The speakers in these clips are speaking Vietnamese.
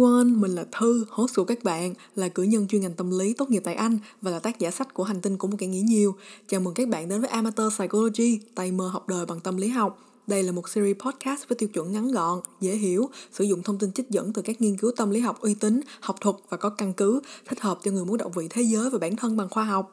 everyone, mình là Thư, host của các bạn, là cử nhân chuyên ngành tâm lý tốt nghiệp tại Anh và là tác giả sách của Hành tinh của một kẻ nghĩ nhiều. Chào mừng các bạn đến với Amateur Psychology, tay mơ học đời bằng tâm lý học. Đây là một series podcast với tiêu chuẩn ngắn gọn, dễ hiểu, sử dụng thông tin trích dẫn từ các nghiên cứu tâm lý học uy tín, học thuật và có căn cứ, thích hợp cho người muốn động vị thế giới và bản thân bằng khoa học.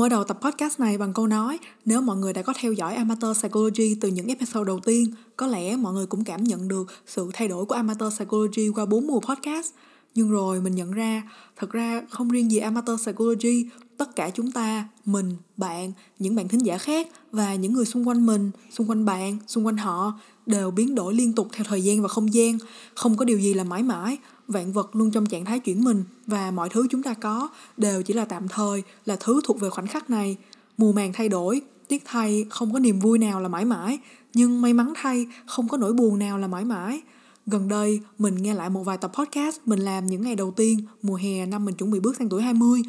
Mở đầu tập podcast này bằng câu nói Nếu mọi người đã có theo dõi Amateur Psychology từ những episode đầu tiên Có lẽ mọi người cũng cảm nhận được sự thay đổi của Amateur Psychology qua 4 mùa podcast. Nhưng rồi mình nhận ra Thật ra không riêng gì Amateur Psychology Tất cả chúng ta, mình, bạn, những bạn thính giả khác Và những người xung quanh mình, xung quanh bạn, xung quanh họ Đều biến đổi liên tục theo thời gian và không gian Không có điều gì là mãi mãi vạn vật luôn trong trạng thái chuyển mình và mọi thứ chúng ta có đều chỉ là tạm thời, là thứ thuộc về khoảnh khắc này. Mùa màng thay đổi, tiếc thay không có niềm vui nào là mãi mãi, nhưng may mắn thay không có nỗi buồn nào là mãi mãi. Gần đây, mình nghe lại một vài tập podcast mình làm những ngày đầu tiên mùa hè năm mình chuẩn bị bước sang tuổi 20.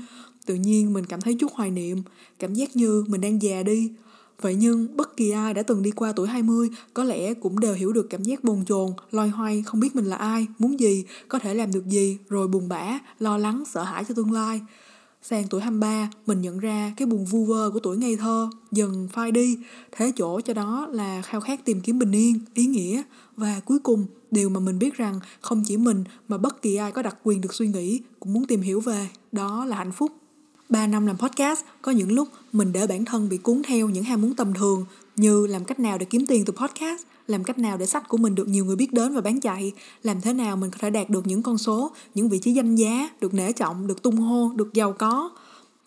Tự nhiên mình cảm thấy chút hoài niệm, cảm giác như mình đang già đi, Vậy nhưng bất kỳ ai đã từng đi qua tuổi 20 có lẽ cũng đều hiểu được cảm giác bồn chồn, loay hoay, không biết mình là ai, muốn gì, có thể làm được gì, rồi buồn bã, lo lắng, sợ hãi cho tương lai. Sang tuổi 23, mình nhận ra cái buồn vu vơ của tuổi ngây thơ dần phai đi, thế chỗ cho đó là khao khát tìm kiếm bình yên, ý nghĩa và cuối cùng điều mà mình biết rằng không chỉ mình mà bất kỳ ai có đặc quyền được suy nghĩ cũng muốn tìm hiểu về, đó là hạnh phúc. 3 năm làm podcast, có những lúc mình để bản thân bị cuốn theo những ham muốn tầm thường như làm cách nào để kiếm tiền từ podcast, làm cách nào để sách của mình được nhiều người biết đến và bán chạy, làm thế nào mình có thể đạt được những con số, những vị trí danh giá, được nể trọng, được tung hô, được giàu có.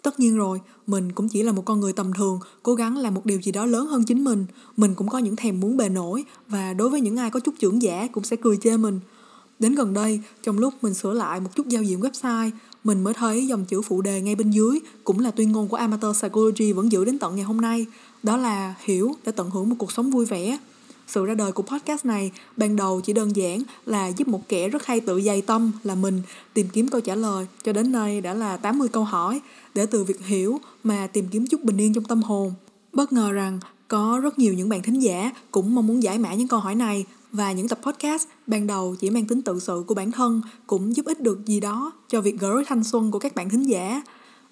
Tất nhiên rồi, mình cũng chỉ là một con người tầm thường, cố gắng làm một điều gì đó lớn hơn chính mình. Mình cũng có những thèm muốn bề nổi và đối với những ai có chút trưởng giả cũng sẽ cười chê mình. Đến gần đây, trong lúc mình sửa lại một chút giao diện website, mình mới thấy dòng chữ phụ đề ngay bên dưới cũng là tuyên ngôn của Amateur Psychology vẫn giữ đến tận ngày hôm nay. Đó là hiểu để tận hưởng một cuộc sống vui vẻ. Sự ra đời của podcast này ban đầu chỉ đơn giản là giúp một kẻ rất hay tự dày tâm là mình, tìm kiếm câu trả lời, cho đến nay đã là 80 câu hỏi để từ việc hiểu mà tìm kiếm chút bình yên trong tâm hồn. Bất ngờ rằng có rất nhiều những bạn thính giả cũng mong muốn giải mã những câu hỏi này và những tập podcast ban đầu chỉ mang tính tự sự của bản thân cũng giúp ích được gì đó cho việc gỡ thanh xuân của các bạn thính giả.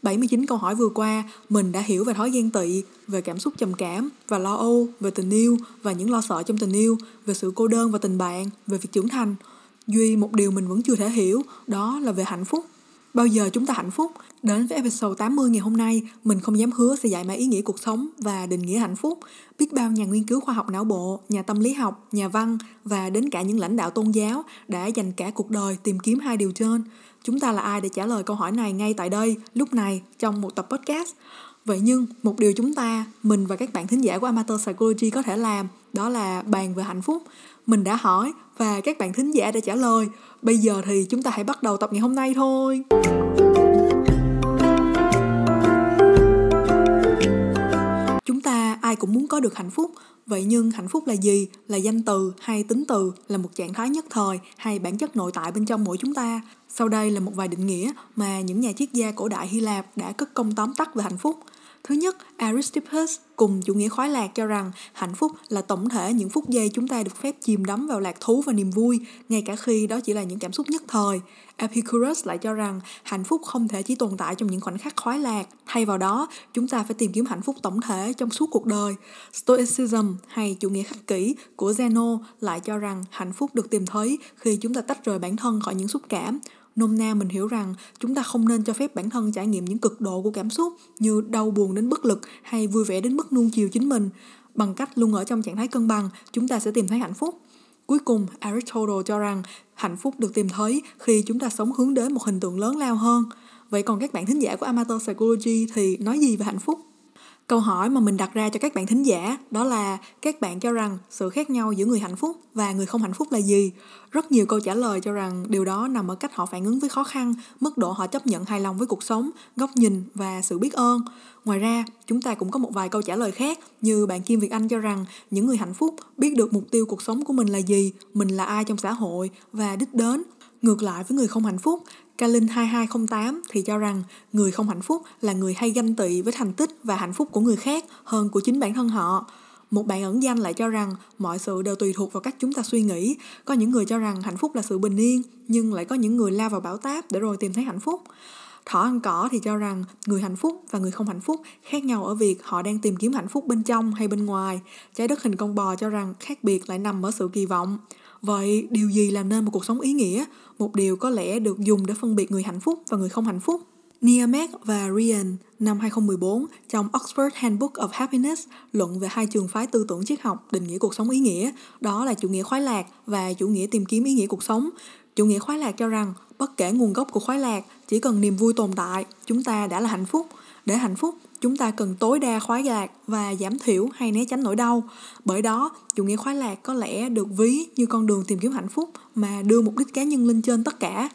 79 câu hỏi vừa qua, mình đã hiểu về thói ghen tị, về cảm xúc trầm cảm và lo âu, về tình yêu và những lo sợ trong tình yêu, về sự cô đơn và tình bạn, về việc trưởng thành. Duy một điều mình vẫn chưa thể hiểu, đó là về hạnh phúc. Bao giờ chúng ta hạnh phúc? Đến với episode 80 ngày hôm nay, mình không dám hứa sẽ dạy mã ý nghĩa cuộc sống và định nghĩa hạnh phúc. Biết bao nhà nghiên cứu khoa học não bộ, nhà tâm lý học, nhà văn và đến cả những lãnh đạo tôn giáo đã dành cả cuộc đời tìm kiếm hai điều trên. Chúng ta là ai để trả lời câu hỏi này ngay tại đây, lúc này, trong một tập podcast? Vậy nhưng, một điều chúng ta, mình và các bạn thính giả của Amateur Psychology có thể làm, đó là bàn về hạnh phúc. Mình đã hỏi và các bạn thính giả đã trả lời. Bây giờ thì chúng ta hãy bắt đầu tập ngày hôm nay thôi. Chúng ta ai cũng muốn có được hạnh phúc, vậy nhưng hạnh phúc là gì? Là danh từ hay tính từ, là một trạng thái nhất thời hay bản chất nội tại bên trong mỗi chúng ta? Sau đây là một vài định nghĩa mà những nhà triết gia cổ đại Hy Lạp đã cất công tóm tắt về hạnh phúc. Thứ nhất, Aristippus cùng chủ nghĩa khoái lạc cho rằng hạnh phúc là tổng thể những phút giây chúng ta được phép chìm đắm vào lạc thú và niềm vui, ngay cả khi đó chỉ là những cảm xúc nhất thời. Epicurus lại cho rằng hạnh phúc không thể chỉ tồn tại trong những khoảnh khắc khoái lạc, thay vào đó chúng ta phải tìm kiếm hạnh phúc tổng thể trong suốt cuộc đời. Stoicism hay chủ nghĩa khắc kỷ của Zeno lại cho rằng hạnh phúc được tìm thấy khi chúng ta tách rời bản thân khỏi những xúc cảm, nôm na mình hiểu rằng chúng ta không nên cho phép bản thân trải nghiệm những cực độ của cảm xúc như đau buồn đến bất lực hay vui vẻ đến mức nuông chiều chính mình. Bằng cách luôn ở trong trạng thái cân bằng, chúng ta sẽ tìm thấy hạnh phúc. Cuối cùng, aristotle cho rằng hạnh phúc được tìm thấy khi chúng ta sống hướng đến một hình tượng lớn lao hơn. Vậy còn các bạn thính giả của amateur psychology thì nói gì về hạnh phúc? Câu hỏi mà mình đặt ra cho các bạn thính giả đó là các bạn cho rằng sự khác nhau giữa người hạnh phúc và người không hạnh phúc là gì? Rất nhiều câu trả lời cho rằng điều đó nằm ở cách họ phản ứng với khó khăn, mức độ họ chấp nhận hài lòng với cuộc sống, góc nhìn và sự biết ơn. Ngoài ra, chúng ta cũng có một vài câu trả lời khác như bạn Kim Việt Anh cho rằng những người hạnh phúc biết được mục tiêu cuộc sống của mình là gì, mình là ai trong xã hội và đích đến. Ngược lại với người không hạnh phúc, Kalin 2208 thì cho rằng người không hạnh phúc là người hay ganh tị với thành tích và hạnh phúc của người khác hơn của chính bản thân họ. một bạn ẩn danh lại cho rằng mọi sự đều tùy thuộc vào cách chúng ta suy nghĩ. Có những người cho rằng hạnh phúc là sự bình yên, nhưng lại có những người lao vào bão táp để rồi tìm thấy hạnh phúc. Thỏ ăn cỏ thì cho rằng người hạnh phúc và người không hạnh phúc khác nhau ở việc họ đang tìm kiếm hạnh phúc bên trong hay bên ngoài. Trái đất hình con bò cho rằng khác biệt lại nằm ở sự kỳ vọng vậy điều gì làm nên một cuộc sống ý nghĩa một điều có lẽ được dùng để phân biệt người hạnh phúc và người không hạnh phúc Niamek và Ryan năm 2014 trong Oxford Handbook of Happiness luận về hai trường phái tư tưởng triết học định nghĩa cuộc sống ý nghĩa, đó là chủ nghĩa khoái lạc và chủ nghĩa tìm kiếm ý nghĩa cuộc sống. Chủ nghĩa khoái lạc cho rằng bất kể nguồn gốc của khoái lạc, chỉ cần niềm vui tồn tại, chúng ta đã là hạnh phúc. Để hạnh phúc, chúng ta cần tối đa khoái lạc và giảm thiểu hay né tránh nỗi đau. Bởi đó, chủ nghĩa khoái lạc có lẽ được ví như con đường tìm kiếm hạnh phúc mà đưa mục đích cá nhân lên trên tất cả.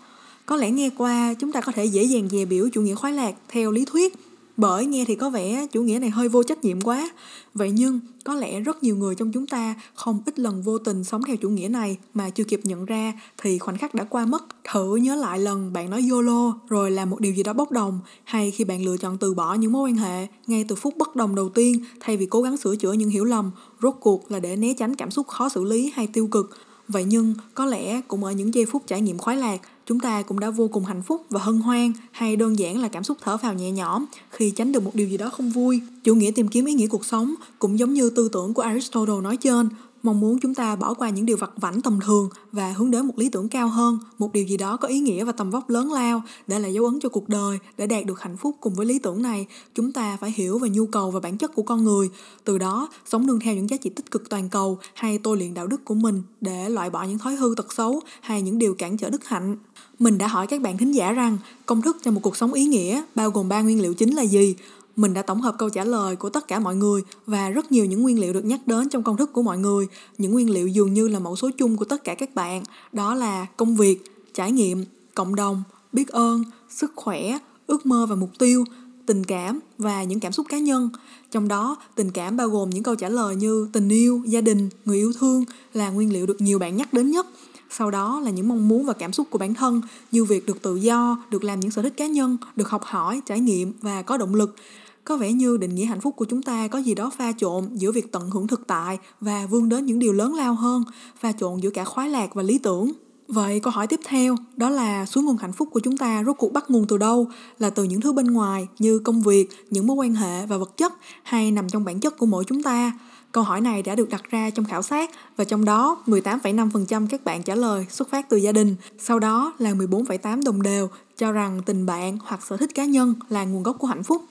Có lẽ nghe qua chúng ta có thể dễ dàng dè biểu chủ nghĩa khoái lạc theo lý thuyết, bởi nghe thì có vẻ chủ nghĩa này hơi vô trách nhiệm quá. Vậy nhưng, có lẽ rất nhiều người trong chúng ta không ít lần vô tình sống theo chủ nghĩa này mà chưa kịp nhận ra thì khoảnh khắc đã qua mất. Thử nhớ lại lần bạn nói YOLO rồi làm một điều gì đó bốc đồng, hay khi bạn lựa chọn từ bỏ những mối quan hệ ngay từ phút bất đồng đầu tiên thay vì cố gắng sửa chữa những hiểu lầm, rốt cuộc là để né tránh cảm xúc khó xử lý hay tiêu cực Vậy nhưng có lẽ cũng ở những giây phút trải nghiệm khoái lạc, chúng ta cũng đã vô cùng hạnh phúc và hân hoan hay đơn giản là cảm xúc thở phào nhẹ nhõm khi tránh được một điều gì đó không vui. Chủ nghĩa tìm kiếm ý nghĩa cuộc sống cũng giống như tư tưởng của Aristotle nói trên, mong muốn chúng ta bỏ qua những điều vặt vảnh tầm thường và hướng đến một lý tưởng cao hơn, một điều gì đó có ý nghĩa và tầm vóc lớn lao để lại dấu ấn cho cuộc đời. Để đạt được hạnh phúc cùng với lý tưởng này, chúng ta phải hiểu về nhu cầu và bản chất của con người, từ đó sống nương theo những giá trị tích cực toàn cầu hay tôi luyện đạo đức của mình để loại bỏ những thói hư tật xấu hay những điều cản trở đức hạnh. Mình đã hỏi các bạn thính giả rằng công thức cho một cuộc sống ý nghĩa bao gồm ba nguyên liệu chính là gì? Mình đã tổng hợp câu trả lời của tất cả mọi người và rất nhiều những nguyên liệu được nhắc đến trong công thức của mọi người. Những nguyên liệu dường như là mẫu số chung của tất cả các bạn. Đó là công việc, trải nghiệm, cộng đồng, biết ơn, sức khỏe, ước mơ và mục tiêu, tình cảm và những cảm xúc cá nhân. Trong đó, tình cảm bao gồm những câu trả lời như tình yêu, gia đình, người yêu thương là nguyên liệu được nhiều bạn nhắc đến nhất sau đó là những mong muốn và cảm xúc của bản thân như việc được tự do được làm những sở thích cá nhân được học hỏi trải nghiệm và có động lực có vẻ như định nghĩa hạnh phúc của chúng ta có gì đó pha trộn giữa việc tận hưởng thực tại và vươn đến những điều lớn lao hơn pha trộn giữa cả khoái lạc và lý tưởng Vậy câu hỏi tiếp theo đó là suối nguồn hạnh phúc của chúng ta rốt cuộc bắt nguồn từ đâu? Là từ những thứ bên ngoài như công việc, những mối quan hệ và vật chất hay nằm trong bản chất của mỗi chúng ta? Câu hỏi này đã được đặt ra trong khảo sát và trong đó 18,5% các bạn trả lời xuất phát từ gia đình, sau đó là 14,8 đồng đều cho rằng tình bạn hoặc sở thích cá nhân là nguồn gốc của hạnh phúc.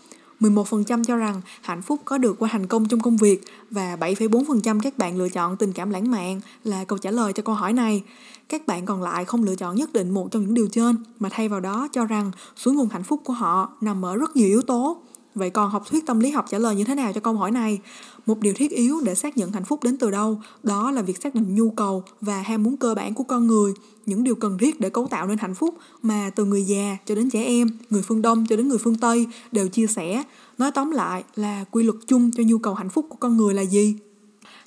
11% cho rằng hạnh phúc có được qua thành công trong công việc và 7,4% các bạn lựa chọn tình cảm lãng mạn là câu trả lời cho câu hỏi này. Các bạn còn lại không lựa chọn nhất định một trong những điều trên mà thay vào đó cho rằng suối nguồn hạnh phúc của họ nằm ở rất nhiều yếu tố. Vậy còn học thuyết tâm lý học trả lời như thế nào cho câu hỏi này? Một điều thiết yếu để xác nhận hạnh phúc đến từ đâu, đó là việc xác định nhu cầu và ham muốn cơ bản của con người, những điều cần thiết để cấu tạo nên hạnh phúc mà từ người già cho đến trẻ em, người phương Đông cho đến người phương Tây đều chia sẻ. Nói tóm lại là quy luật chung cho nhu cầu hạnh phúc của con người là gì?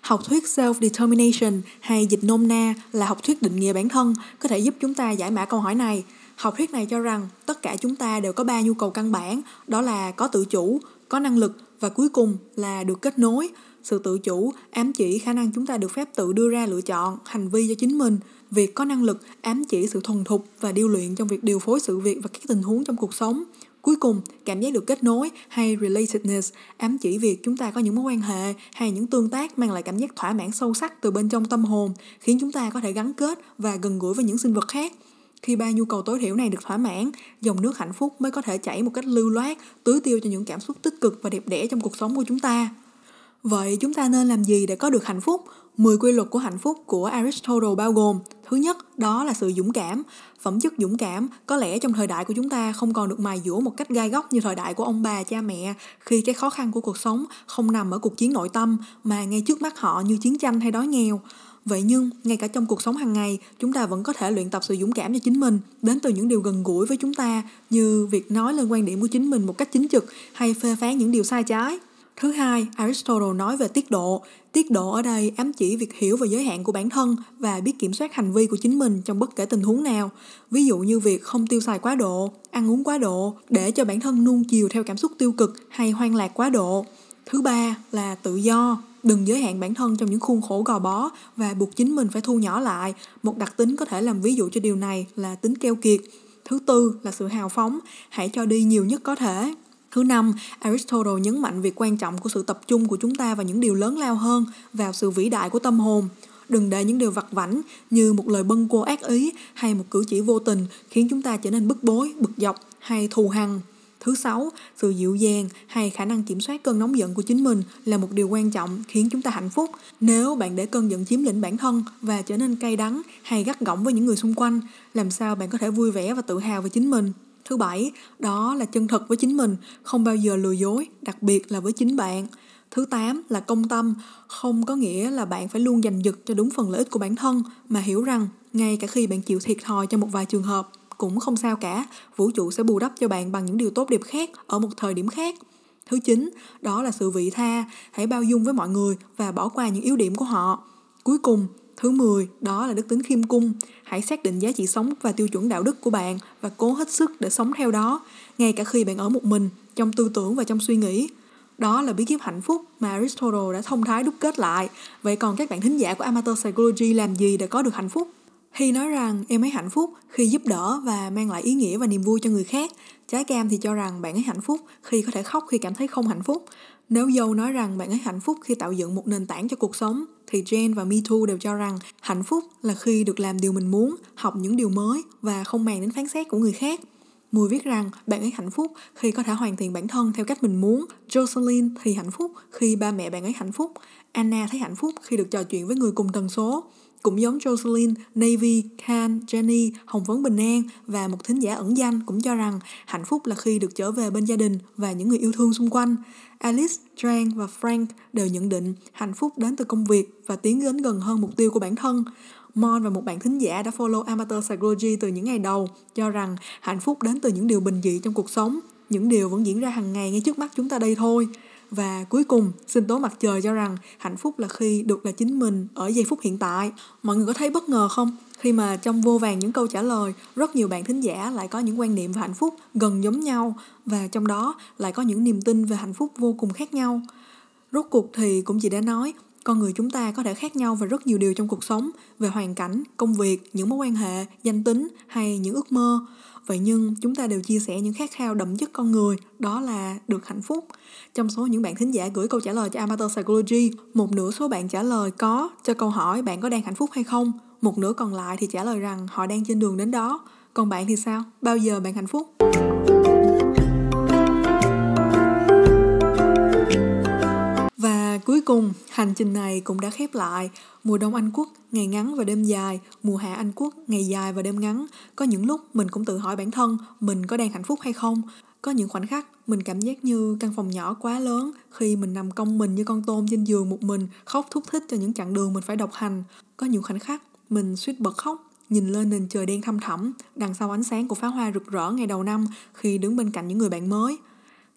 Học thuyết self-determination hay dịch nôm na là học thuyết định nghĩa bản thân có thể giúp chúng ta giải mã câu hỏi này. Học thuyết này cho rằng tất cả chúng ta đều có ba nhu cầu căn bản, đó là có tự chủ, có năng lực và cuối cùng là được kết nối, sự tự chủ, ám chỉ khả năng chúng ta được phép tự đưa ra lựa chọn, hành vi cho chính mình. Việc có năng lực ám chỉ sự thuần thục và điêu luyện trong việc điều phối sự việc và các tình huống trong cuộc sống. Cuối cùng, cảm giác được kết nối hay relatedness, ám chỉ việc chúng ta có những mối quan hệ hay những tương tác mang lại cảm giác thỏa mãn sâu sắc từ bên trong tâm hồn, khiến chúng ta có thể gắn kết và gần gũi với những sinh vật khác khi ba nhu cầu tối thiểu này được thỏa mãn, dòng nước hạnh phúc mới có thể chảy một cách lưu loát, tưới tiêu cho những cảm xúc tích cực và đẹp đẽ trong cuộc sống của chúng ta. Vậy chúng ta nên làm gì để có được hạnh phúc? 10 quy luật của hạnh phúc của Aristotle bao gồm Thứ nhất, đó là sự dũng cảm. Phẩm chất dũng cảm có lẽ trong thời đại của chúng ta không còn được mài dũa một cách gai góc như thời đại của ông bà, cha mẹ khi cái khó khăn của cuộc sống không nằm ở cuộc chiến nội tâm mà ngay trước mắt họ như chiến tranh hay đói nghèo. Vậy nhưng, ngay cả trong cuộc sống hàng ngày, chúng ta vẫn có thể luyện tập sự dũng cảm cho chính mình, đến từ những điều gần gũi với chúng ta, như việc nói lên quan điểm của chính mình một cách chính trực hay phê phán những điều sai trái. Thứ hai, Aristotle nói về tiết độ. Tiết độ ở đây ám chỉ việc hiểu về giới hạn của bản thân và biết kiểm soát hành vi của chính mình trong bất kể tình huống nào. Ví dụ như việc không tiêu xài quá độ, ăn uống quá độ, để cho bản thân nuông chiều theo cảm xúc tiêu cực hay hoang lạc quá độ thứ ba là tự do. Đừng giới hạn bản thân trong những khuôn khổ gò bó và buộc chính mình phải thu nhỏ lại. Một đặc tính có thể làm ví dụ cho điều này là tính keo kiệt. Thứ tư là sự hào phóng. Hãy cho đi nhiều nhất có thể. Thứ năm, Aristotle nhấn mạnh việc quan trọng của sự tập trung của chúng ta vào những điều lớn lao hơn, vào sự vĩ đại của tâm hồn. Đừng để những điều vặt vảnh như một lời bâng quơ ác ý hay một cử chỉ vô tình khiến chúng ta trở nên bức bối, bực dọc hay thù hằn. Thứ sáu, sự dịu dàng hay khả năng kiểm soát cơn nóng giận của chính mình là một điều quan trọng khiến chúng ta hạnh phúc. Nếu bạn để cơn giận chiếm lĩnh bản thân và trở nên cay đắng hay gắt gỏng với những người xung quanh, làm sao bạn có thể vui vẻ và tự hào về chính mình? Thứ bảy, đó là chân thật với chính mình, không bao giờ lừa dối, đặc biệt là với chính bạn. Thứ tám là công tâm, không có nghĩa là bạn phải luôn giành giật cho đúng phần lợi ích của bản thân, mà hiểu rằng ngay cả khi bạn chịu thiệt thòi cho một vài trường hợp, cũng không sao cả, vũ trụ sẽ bù đắp cho bạn bằng những điều tốt đẹp khác ở một thời điểm khác. Thứ chín, đó là sự vị tha, hãy bao dung với mọi người và bỏ qua những yếu điểm của họ. Cuối cùng, thứ 10, đó là đức tính khiêm cung. Hãy xác định giá trị sống và tiêu chuẩn đạo đức của bạn và cố hết sức để sống theo đó, ngay cả khi bạn ở một mình, trong tư tưởng và trong suy nghĩ. Đó là bí kíp hạnh phúc mà Aristotle đã thông thái đúc kết lại. Vậy còn các bạn thính giả của Amateur Psychology làm gì để có được hạnh phúc? Hy nói rằng em ấy hạnh phúc khi giúp đỡ và mang lại ý nghĩa và niềm vui cho người khác. Trái cam thì cho rằng bạn ấy hạnh phúc khi có thể khóc khi cảm thấy không hạnh phúc. Nếu dâu nói rằng bạn ấy hạnh phúc khi tạo dựng một nền tảng cho cuộc sống, thì Jen và Me Too đều cho rằng hạnh phúc là khi được làm điều mình muốn, học những điều mới và không màng đến phán xét của người khác. Mùi viết rằng bạn ấy hạnh phúc khi có thể hoàn thiện bản thân theo cách mình muốn. Jocelyn thì hạnh phúc khi ba mẹ bạn ấy hạnh phúc. Anna thấy hạnh phúc khi được trò chuyện với người cùng tần số. Cũng giống Jocelyn, Navy, Khan, Jenny, Hồng Phấn Bình An và một thính giả ẩn danh cũng cho rằng hạnh phúc là khi được trở về bên gia đình và những người yêu thương xung quanh. Alice, Trang và Frank đều nhận định hạnh phúc đến từ công việc và tiến đến gần hơn mục tiêu của bản thân. Mon và một bạn thính giả đã follow Amateur Psychology từ những ngày đầu cho rằng hạnh phúc đến từ những điều bình dị trong cuộc sống, những điều vẫn diễn ra hàng ngày ngay trước mắt chúng ta đây thôi. Và cuối cùng, sinh tố mặt trời cho rằng hạnh phúc là khi được là chính mình ở giây phút hiện tại. Mọi người có thấy bất ngờ không? Khi mà trong vô vàng những câu trả lời, rất nhiều bạn thính giả lại có những quan niệm về hạnh phúc gần giống nhau và trong đó lại có những niềm tin về hạnh phúc vô cùng khác nhau. Rốt cuộc thì cũng chỉ đã nói, con người chúng ta có thể khác nhau về rất nhiều điều trong cuộc sống, về hoàn cảnh, công việc, những mối quan hệ, danh tính hay những ước mơ. Vậy nhưng chúng ta đều chia sẻ những khát khao đậm chất con người, đó là được hạnh phúc. Trong số những bạn thính giả gửi câu trả lời cho Amateur Psychology, một nửa số bạn trả lời có cho câu hỏi bạn có đang hạnh phúc hay không. Một nửa còn lại thì trả lời rằng họ đang trên đường đến đó. Còn bạn thì sao? Bao giờ bạn hạnh phúc? Cuối cùng, hành trình này cũng đã khép lại. Mùa đông Anh Quốc, ngày ngắn và đêm dài. Mùa hạ Anh Quốc, ngày dài và đêm ngắn. Có những lúc mình cũng tự hỏi bản thân, mình có đang hạnh phúc hay không? Có những khoảnh khắc mình cảm giác như căn phòng nhỏ quá lớn khi mình nằm cong mình như con tôm trên giường một mình khóc thúc thích cho những chặng đường mình phải độc hành. Có những khoảnh khắc mình suýt bật khóc nhìn lên nền trời đen thăm thẳm đằng sau ánh sáng của pháo hoa rực rỡ ngày đầu năm khi đứng bên cạnh những người bạn mới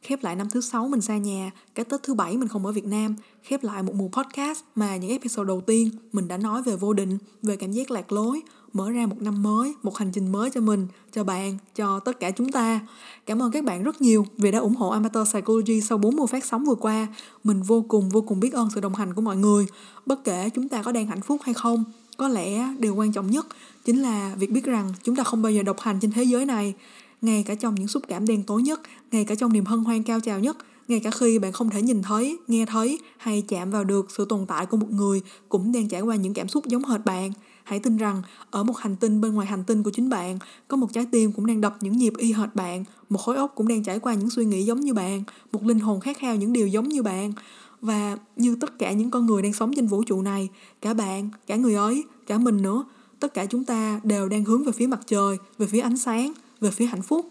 khép lại năm thứ sáu mình xa nhà, cái tết thứ bảy mình không ở việt nam. Khép lại một mùa podcast mà những episode đầu tiên mình đã nói về vô định, về cảm giác lạc lối, mở ra một năm mới, một hành trình mới cho mình, cho bạn, cho tất cả chúng ta. Cảm ơn các bạn rất nhiều vì đã ủng hộ amateur psychology sau bốn mùa phát sóng vừa qua. Mình vô cùng vô cùng biết ơn sự đồng hành của mọi người. Bất kể chúng ta có đang hạnh phúc hay không, có lẽ điều quan trọng nhất chính là việc biết rằng chúng ta không bao giờ độc hành trên thế giới này ngay cả trong những xúc cảm đen tối nhất, ngay cả trong niềm hân hoan cao trào nhất, ngay cả khi bạn không thể nhìn thấy, nghe thấy hay chạm vào được sự tồn tại của một người cũng đang trải qua những cảm xúc giống hệt bạn. Hãy tin rằng, ở một hành tinh bên ngoài hành tinh của chính bạn, có một trái tim cũng đang đập những nhịp y hệt bạn, một khối óc cũng đang trải qua những suy nghĩ giống như bạn, một linh hồn khát khao những điều giống như bạn. Và như tất cả những con người đang sống trên vũ trụ này, cả bạn, cả người ấy, cả mình nữa, tất cả chúng ta đều đang hướng về phía mặt trời, về phía ánh sáng về phía hạnh phúc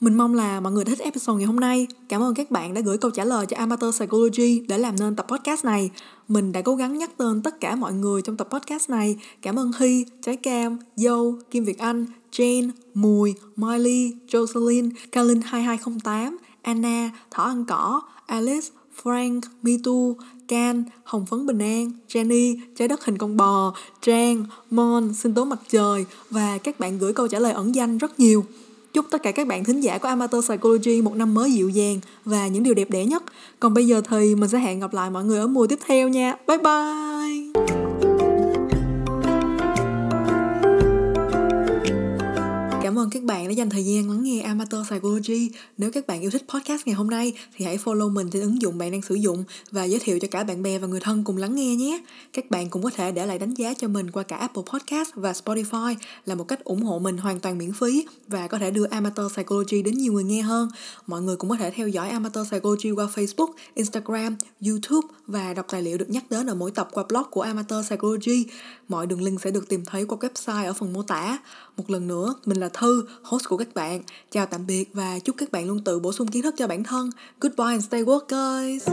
mình mong là mọi người thích episode ngày hôm nay. Cảm ơn các bạn đã gửi câu trả lời cho Amateur Psychology để làm nên tập podcast này. Mình đã cố gắng nhắc tên tất cả mọi người trong tập podcast này. Cảm ơn Hy, Trái Cam, Dâu, Kim Việt Anh, Jane, Mùi, Miley, Jocelyn, Kalin 2208, Anna, Thỏ Ăn Cỏ, Alice, Frank, Mitu, Can, Hồng Phấn Bình An, Jenny, Trái đất hình con bò, Trang, Mon, Sinh tố mặt trời và các bạn gửi câu trả lời ẩn danh rất nhiều. Chúc tất cả các bạn thính giả của Amateur Psychology một năm mới dịu dàng và những điều đẹp đẽ nhất. Còn bây giờ thì mình sẽ hẹn gặp lại mọi người ở mùa tiếp theo nha. Bye bye! Cảm ơn các bạn đã dành thời gian lắng nghe Amateur Psychology. Nếu các bạn yêu thích podcast ngày hôm nay thì hãy follow mình trên ứng dụng bạn đang sử dụng và giới thiệu cho cả bạn bè và người thân cùng lắng nghe nhé. Các bạn cũng có thể để lại đánh giá cho mình qua cả Apple Podcast và Spotify là một cách ủng hộ mình hoàn toàn miễn phí và có thể đưa Amateur Psychology đến nhiều người nghe hơn. Mọi người cũng có thể theo dõi Amateur Psychology qua Facebook, Instagram, YouTube và đọc tài liệu được nhắc đến ở mỗi tập qua blog của Amateur Psychology. Mọi đường link sẽ được tìm thấy qua website ở phần mô tả. Một lần nữa, mình là Thư, host của các bạn. Chào tạm biệt và chúc các bạn luôn tự bổ sung kiến thức cho bản thân. Goodbye and stay woke guys!